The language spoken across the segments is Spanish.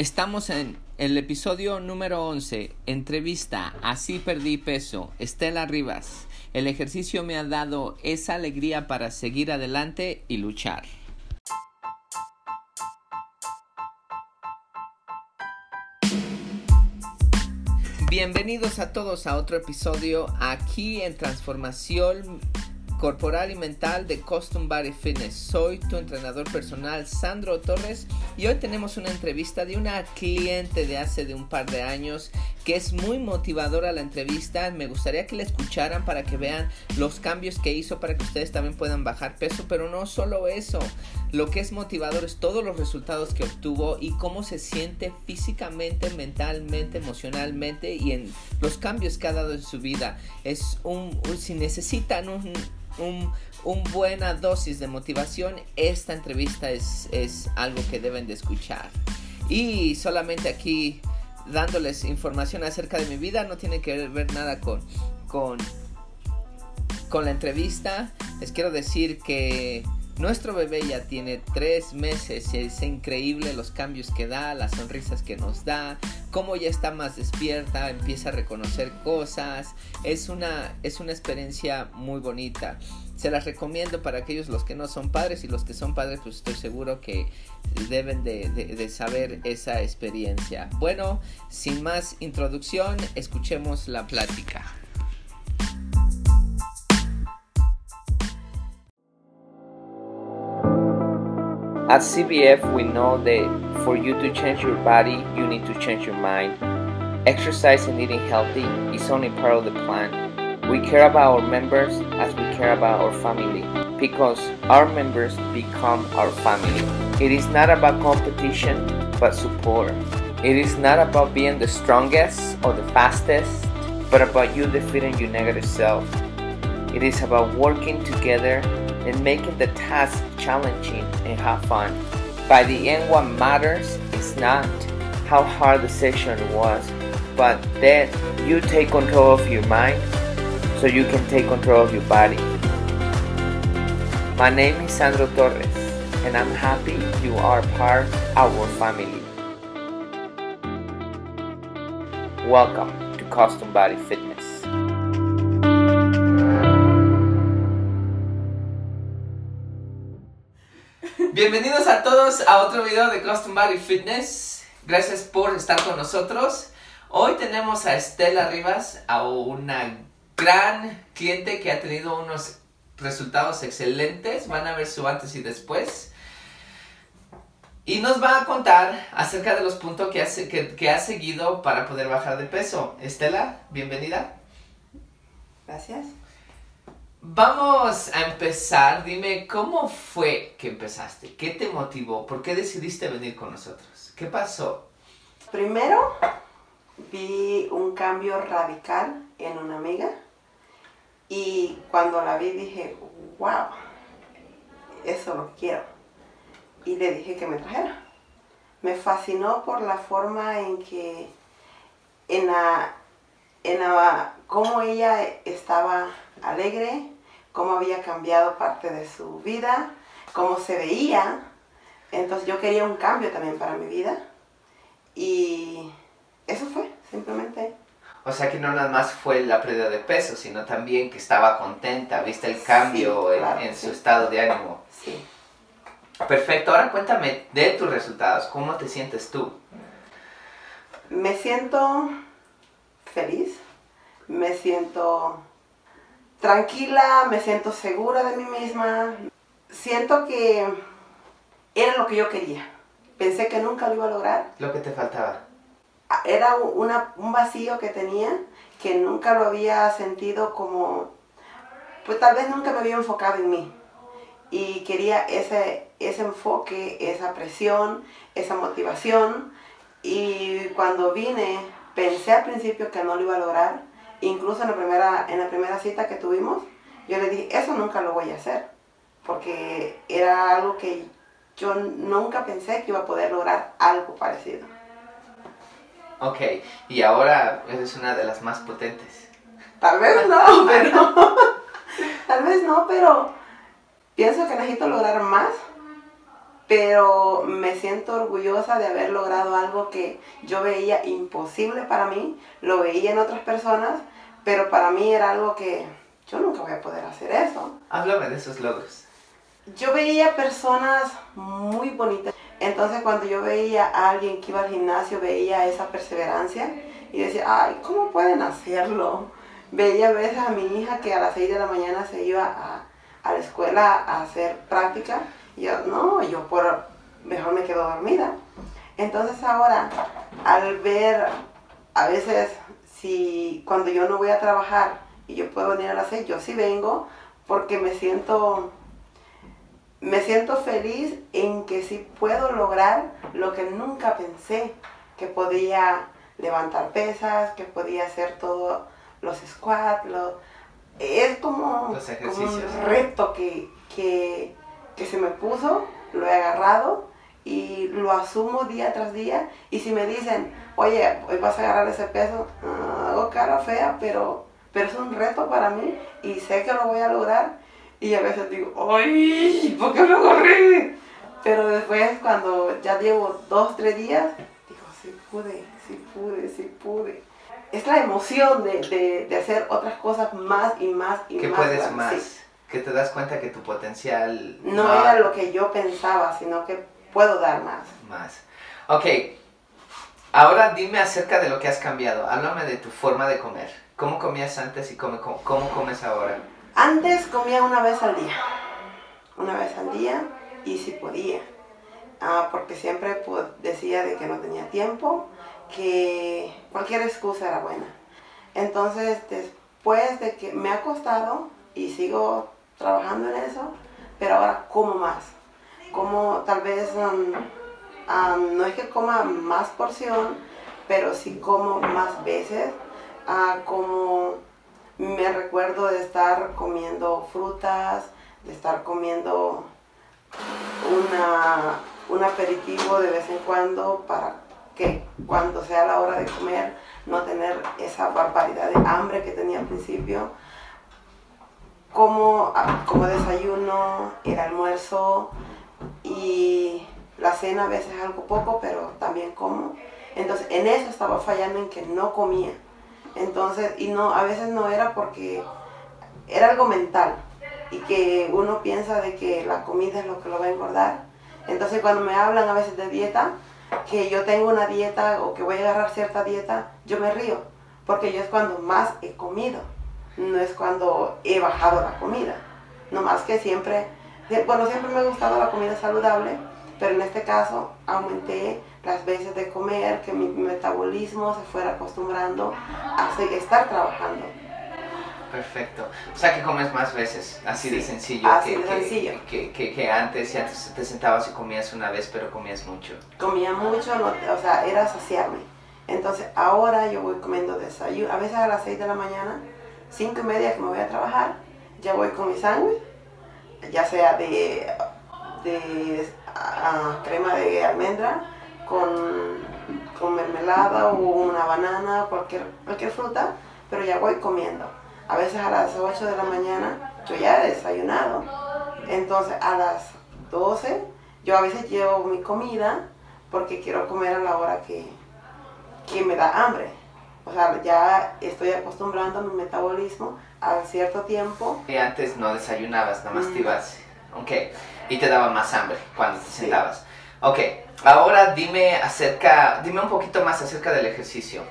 Estamos en el episodio número 11, entrevista, así perdí peso, Estela Rivas. El ejercicio me ha dado esa alegría para seguir adelante y luchar. Bienvenidos a todos a otro episodio aquí en Transformación corporal y mental de Custom Body Fitness. Soy tu entrenador personal Sandro Torres y hoy tenemos una entrevista de una cliente de hace de un par de años que es muy motivadora la entrevista. Me gustaría que la escucharan para que vean los cambios que hizo para que ustedes también puedan bajar peso, pero no solo eso. Lo que es motivador es todos los resultados que obtuvo y cómo se siente físicamente, mentalmente, emocionalmente y en los cambios que ha dado en su vida. Es un, si necesitan un un, buena dosis de motivación, esta entrevista es, es algo que deben de escuchar. Y solamente aquí dándoles información acerca de mi vida, no tiene que ver nada con, con, con la entrevista. Les quiero decir que nuestro bebé ya tiene tres meses y es increíble los cambios que da, las sonrisas que nos da, cómo ya está más despierta, empieza a reconocer cosas. Es una, es una experiencia muy bonita. Se las recomiendo para aquellos los que no son padres y los que son padres pues estoy seguro que deben de, saber esa experiencia. Bueno, sin más introducción, escuchemos la plática. At CBF, we know that for you to change your body, you need to change your mind. Exercise and eating healthy is only part of the plan. We care about our members as we care about our family because our members become our family. It is not about competition but support. It is not about being the strongest or the fastest, but about you defeating your negative self. It is about working together and making the task challenging and have fun. By the end, what matters is not how hard the session was, but that you take control of your mind so you can take control of your body. My name is Sandro Torres, and I'm happy you are part of our family. Welcome to Custom Body Fitness. Bienvenidos a todos a otro video de Custom Body Fitness. Gracias por estar con nosotros. Hoy tenemos a Estela Rivas, a una gran cliente que ha tenido unos resultados excelentes. Van a ver su antes y después. Y nos va a contar acerca de los puntos que, hace, que, ha seguido para poder bajar de peso. Estela, bienvenida. Gracias. Vamos a empezar. Dime, ¿cómo fue que empezaste? ¿Qué te motivó? ¿Por qué decidiste venir con nosotros? ¿Qué pasó? Primero, vi un cambio radical en una amiga. Y cuando la vi dije, wow, eso lo quiero. Y le dije que me trajera. Me fascinó por la forma en que, en la, en la, cómo ella estaba alegre, cómo había cambiado parte de su vida, cómo se veía. Entonces yo quería un cambio también para mi vida. Y eso fue, simplemente. O sea que no nada más fue la pérdida de peso, sino también que estaba contenta, viste el cambio en, su estado de ánimo. Sí. Perfecto, ahora cuéntame de tus resultados, ¿cómo te sientes tú? Me siento feliz, me siento tranquila, me siento segura de mí misma. Siento que era lo que yo quería. Pensé que nunca lo iba a lograr. Lo que te faltaba. Era un vacío que tenía que nunca lo había sentido como, pues tal vez nunca me había enfocado en mí. Y quería ese, ese enfoque, esa presión, esa motivación. Y cuando vine, pensé al principio que no lo iba a lograr Incluso en la, primera, en la primera cita que tuvimos, yo le dije, eso nunca lo voy a hacer, porque era algo que yo nunca pensé que iba a poder lograr algo parecido. Ok, y ahora eres una de las más potentes. Tal vez no, pero... tal vez no, pero pienso que necesito lograr más pero me siento orgullosa de haber logrado algo que yo veía imposible para mí, lo veía en otras personas, pero para mí era algo que yo nunca voy a poder hacer eso. Háblame de esos logros. Yo veía personas muy bonitas, entonces cuando yo veía a alguien que iba al gimnasio, veía esa perseverancia y decía, ay, ¿cómo pueden hacerlo? Veía a veces a mi hija que a las 6 de la mañana se iba a, a la escuela a hacer práctica y yo, no, yo por, mejor me quedo dormida. Entonces ahora, al ver, a veces, si cuando yo no voy a trabajar y yo puedo venir a las seis, yo sí vengo porque me siento, me siento feliz en que sí puedo lograr lo que nunca pensé, que podía levantar pesas, que podía hacer todos los squats, es como, como un reto que, que que se me puso, lo he agarrado y lo asumo día tras día. Y si me dicen, oye, hoy vas a agarrar ese peso, ah, hago cara fea, pero, pero es un reto para mí y sé que lo voy a lograr. Y a veces digo, ¡ay! ¿Por qué me corrí? Pero después, cuando ya llevo dos, tres días, digo, sí pude, sí pude, sí pude. Es la emoción de, de, de hacer otras cosas más y más y ¿Qué más. puedes más? que te das cuenta que tu potencial no, era lo que yo pensaba, sino que puedo dar más. Más. Ok. Ahora dime acerca de lo que has cambiado. Háblame de tu forma de comer. ¿Cómo comías antes y cómo, cómo, comes ahora? Antes comía una vez al día. Una vez al día y si podía. Ah, porque siempre pues, decía de que no tenía tiempo, que cualquier excusa era buena. Entonces, después de que me ha costado y sigo trabajando en eso, pero ahora como más. Como tal vez, um, um, no es que coma más porción, pero sí como más veces. Uh, como me recuerdo de estar comiendo frutas, de estar comiendo una, un aperitivo de vez en cuando para que cuando sea la hora de comer no tener esa barbaridad de hambre que tenía al principio como, ah, como desayuno, el almuerzo y la cena a veces algo poco, pero también como. Entonces, en eso estaba fallando en que no comía. Entonces, y no, a veces no era porque era algo mental y que uno piensa de que la comida es lo que lo va a engordar. Entonces, cuando me hablan a veces de dieta, que yo tengo una dieta o que voy a agarrar cierta dieta, yo me río, porque yo es cuando más he comido no es cuando he bajado la comida. No más que siempre, bueno, siempre me ha gustado la comida saludable, pero en este caso aumenté las veces de comer, que mi metabolismo se fuera acostumbrando a estar trabajando. Perfecto. O sea que comes más veces, así de sencillo. Así que, de sencillo. Que, que, que, antes ya te sentabas y comías una vez, pero comías mucho. Comía mucho, o sea, era saciarme. Entonces ahora yo voy comiendo desayuno, a veces a las 6 de la mañana cinco y media que me voy a trabajar, ya voy con mi sándwich, ya sea de, de crema de almendra, con, con, mermelada o una banana, cualquier, cualquier fruta, pero ya voy comiendo. A veces a las 8 de la mañana yo ya he desayunado. Entonces a las 12 yo a veces llevo mi comida porque quiero comer a la hora que, que me da hambre. O sea, ya estoy acostumbrando mi metabolismo a cierto tiempo. Y antes no desayunabas, nada más te mm. ibas. Ok. Y te daba más hambre cuando te sentabas. Ok. Ahora dime acerca, dime un poquito más acerca del ejercicio.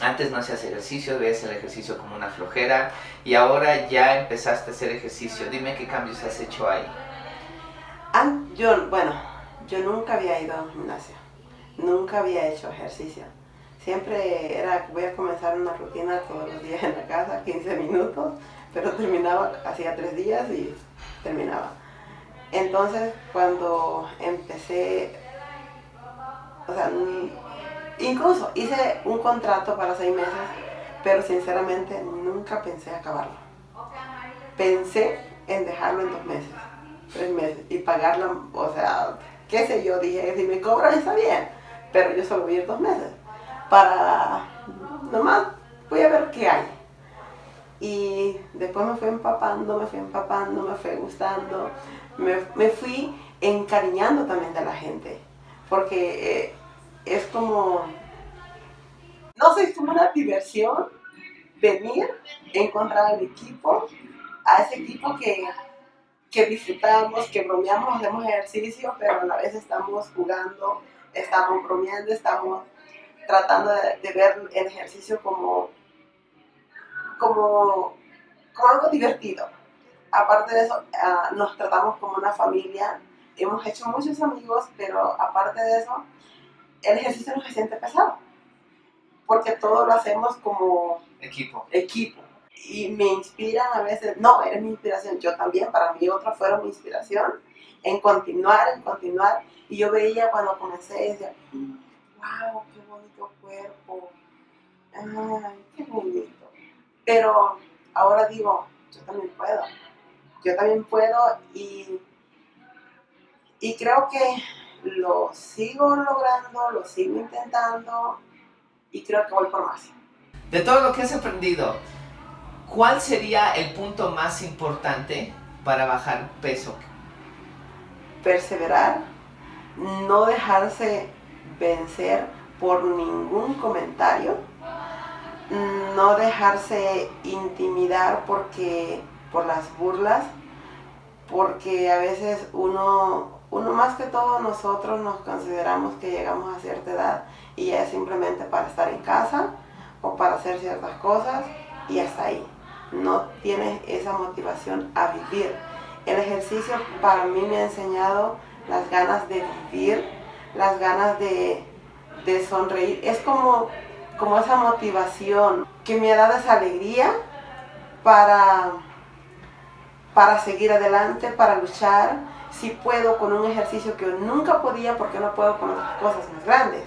Antes no hacías ejercicio, veías el ejercicio como una flojera y ahora ya empezaste a hacer ejercicio. Dime qué cambios has hecho ahí. Yo, bueno, yo nunca había ido a un gimnasio, nunca había hecho ejercicio siempre era, voy a comenzar una rutina todos los días en la casa, 15 minutos, pero terminaba, hacía tres días y terminaba. Entonces, cuando empecé, o sea, incluso hice un contrato para seis meses, pero sinceramente nunca pensé acabarlo. Pensé en dejarlo en dos meses, tres meses y pagarlo, o sea, qué sé yo, dije, si me cobran está bien, pero yo solo voy a ir dos meses para, nomás voy a ver qué hay. Y después me fui empapando, me fui empapando, me fui gustando, me, fui encariñando también de la gente, porque eh, es como, no sé, es como una diversión venir, encontrar el equipo, a ese equipo que, que disfrutamos, que bromeamos, hacemos ejercicio, pero a la vez estamos jugando, estamos bromeando, estamos tratando de, ver el ejercicio como, como, como algo divertido. Aparte de eso, ah, nos tratamos como una familia, hemos hecho muchos amigos, pero aparte de eso, el ejercicio no se siente pesado, porque todo lo hacemos como equipo. equipo. Y me inspiran a veces, no, eres mi inspiración, yo también, para mí otros fueron mi inspiración en continuar, en continuar. Y yo veía cuando comencé, decía, wow, qué bonito cuerpo, ay, qué bonito. Pero ahora digo, yo también puedo, yo también puedo y, y creo que lo sigo logrando, lo sigo intentando y creo que voy por más. De todo lo que has aprendido, ¿cuál sería el punto más importante para bajar peso? Perseverar, no dejarse vencer por ningún comentario, no dejarse intimidar porque por las burlas, porque a veces uno, uno más que todo nosotros nos consideramos que llegamos a cierta edad y ya es simplemente para estar en casa o para hacer ciertas cosas y hasta ahí. No tienes esa motivación a vivir. El ejercicio para mí me ha enseñado las ganas de vivir, las ganas de, sonreír. Es como, como esa motivación que me ha dado esa alegría para, para seguir adelante, para luchar. Si puedo con un ejercicio que nunca podía, porque no puedo con otras cosas más grandes?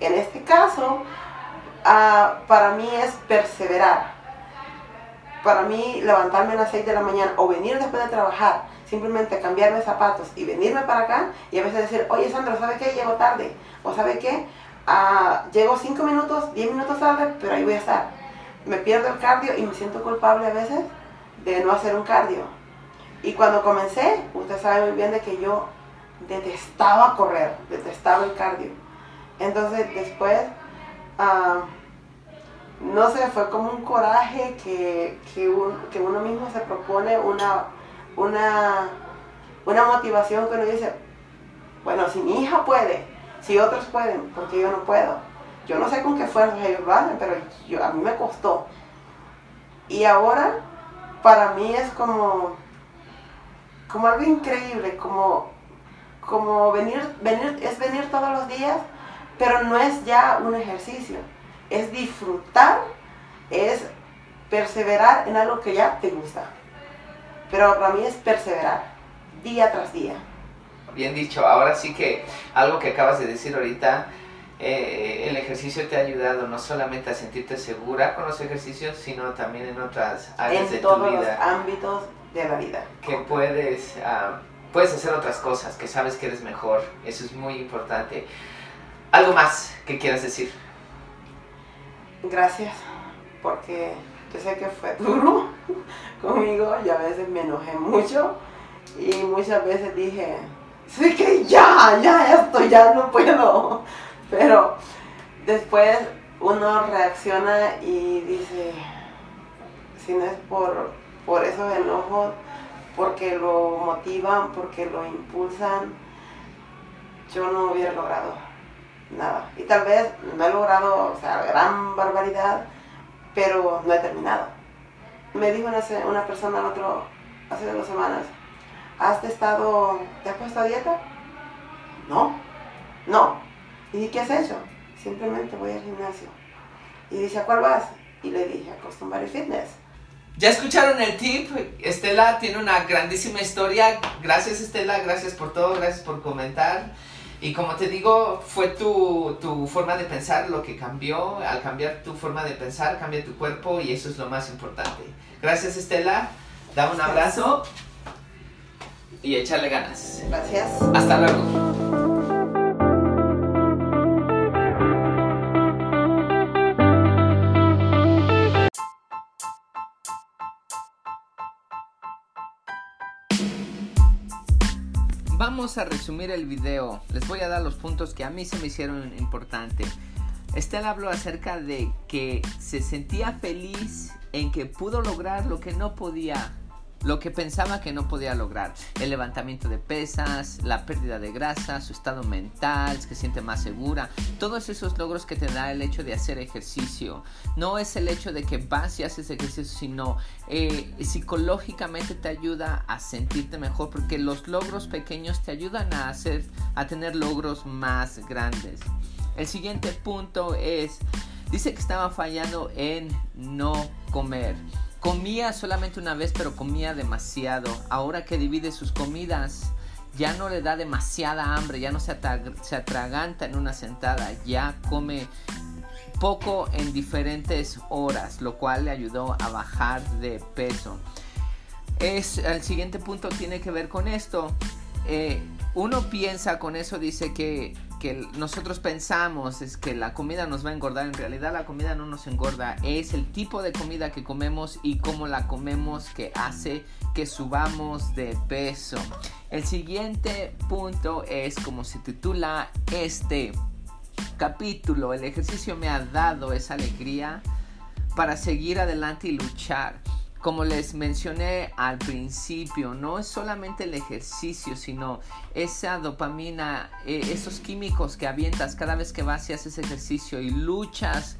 En este caso, ah, para mí es perseverar. Para mí levantarme a las 6 de la mañana o venir después de trabajar, simplemente cambiarme zapatos y venirme para acá y a veces decir, oye Sandra, ¿sabe qué? Llego tarde. O ¿sabe qué? Ah, llego 5 minutos, 10 minutos tarde, pero ahí voy a estar. Me pierdo el cardio y me siento culpable a veces de no hacer un cardio. Y cuando comencé, usted sabe muy bien de que yo detestaba correr, detestaba el cardio. Entonces después, ah, no sé, fue como un coraje que, que, uno mismo se propone una, una, una motivación que uno dice, bueno, si mi hija puede, si otros pueden, porque yo no puedo. Yo no sé con qué fuerzas ellos van, pero yo, a mí me costó. Y ahora, para mí es como, como algo increíble, como, como venir, venir, es venir todos los días pero no es ya un ejercicio, es disfrutar, es perseverar en algo que ya te gusta. Pero para mí es perseverar, día tras día. Bien dicho, ahora sí que algo que acabas de decir ahorita, eh, el ejercicio te ha ayudado no solamente a sentirte segura con los ejercicios, sino también en otras áreas de tu vida. En todos los ámbitos de la vida. Que puedes, ah, puedes hacer otras cosas, que sabes que eres mejor, eso es muy importante. ¿Algo más que quieras decir? Gracias, porque yo sé que fue duro conmigo y a veces me enojé mucho y muchas veces dije, sí que ya, ya, esto ya no puedo. Pero después uno reacciona y dice, si no es por, por esos enojos, porque lo motivan, porque lo impulsan, yo no hubiera logrado nada. Y tal vez no he logrado, o sea, gran barbaridad, pero no he terminado. Me dijo una, una persona otro, hace dos semanas, ¿has estado, te has puesto a dieta? No, no. ¿Y qué has hecho? Simplemente voy al gimnasio. Y dice, ¿a cuál vas? Y le dije, a Custom Fitness. Ya escucharon el tip, Estela tiene una grandísima historia. Gracias Estela, gracias por todo, gracias por comentar. Y como te digo, fue tu, tu, forma de pensar lo que cambió. Al cambiar tu forma de pensar, cambia tu cuerpo y eso es lo más importante. Gracias Estela, da un abrazo y echarle ganas. Gracias. Hasta luego. vamos a resumir el video. Les voy a dar los puntos que a mí se me hicieron importantes. Estela habló acerca de que se sentía feliz en que pudo lograr lo que no podía lo que pensaba que no podía lograr. El levantamiento de pesas, la pérdida de grasa, su estado mental, que siente más segura. Todos esos logros que te da el hecho de hacer ejercicio. No es el hecho de que vas y haces ejercicio, sino eh, psicológicamente te ayuda a sentirte mejor porque los logros pequeños te ayudan a, hacer, a tener logros más grandes. El siguiente punto es, dice que estaba fallando en no comer. Comía solamente una vez, pero comía demasiado. Ahora que divide sus comidas, ya no le da demasiada hambre, ya no se, se atraganta en una sentada, ya come poco en diferentes horas, lo cual le ayudó a bajar de peso. Es, el siguiente punto tiene que ver con esto. Eh, uno piensa con eso, dice que que nosotros pensamos es que la comida nos va a engordar, en realidad la comida no nos engorda, es el tipo de comida que comemos y cómo la comemos que hace que subamos de peso. El siguiente punto es como se titula este capítulo, el ejercicio me ha dado esa alegría para seguir adelante y luchar como les mencioné al principio, no es solamente el ejercicio, sino esa dopamina, eh, esos químicos que avientas cada vez que vas y haces ejercicio y luchas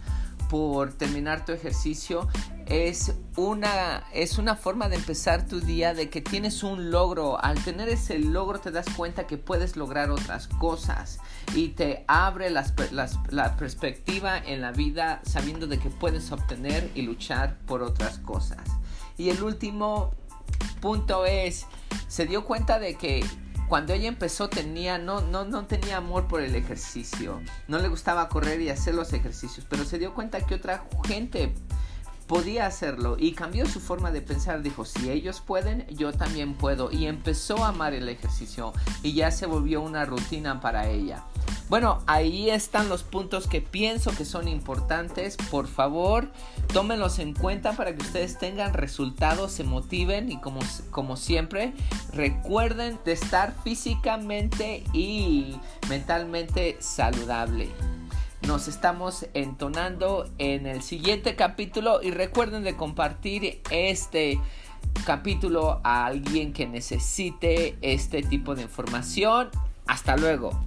por terminar tu ejercicio es una es una forma de empezar tu día de que tienes un logro. Al tener ese logro te das cuenta que puedes lograr otras cosas y te abre la perspectiva en la vida sabiendo de que puedes obtener y luchar por otras cosas y el último punto es, se dio cuenta de que cuando ella empezó tenía, no, no, no tenía amor por el ejercicio, no le gustaba correr y hacer los ejercicios, pero se dio cuenta que otra gente podía hacerlo y cambió su forma de pensar. Dijo, si ellos pueden, yo también puedo. Y empezó a amar el ejercicio y ya se volvió una rutina para ella. Bueno, ahí están los puntos que pienso que son importantes. Por favor, tómenlos en cuenta para que ustedes tengan resultados, se motiven y como, como siempre, recuerden de estar físicamente y mentalmente saludable nos estamos entonando en el siguiente capítulo y recuerden de compartir este capítulo a alguien que necesite este tipo de información. Hasta luego.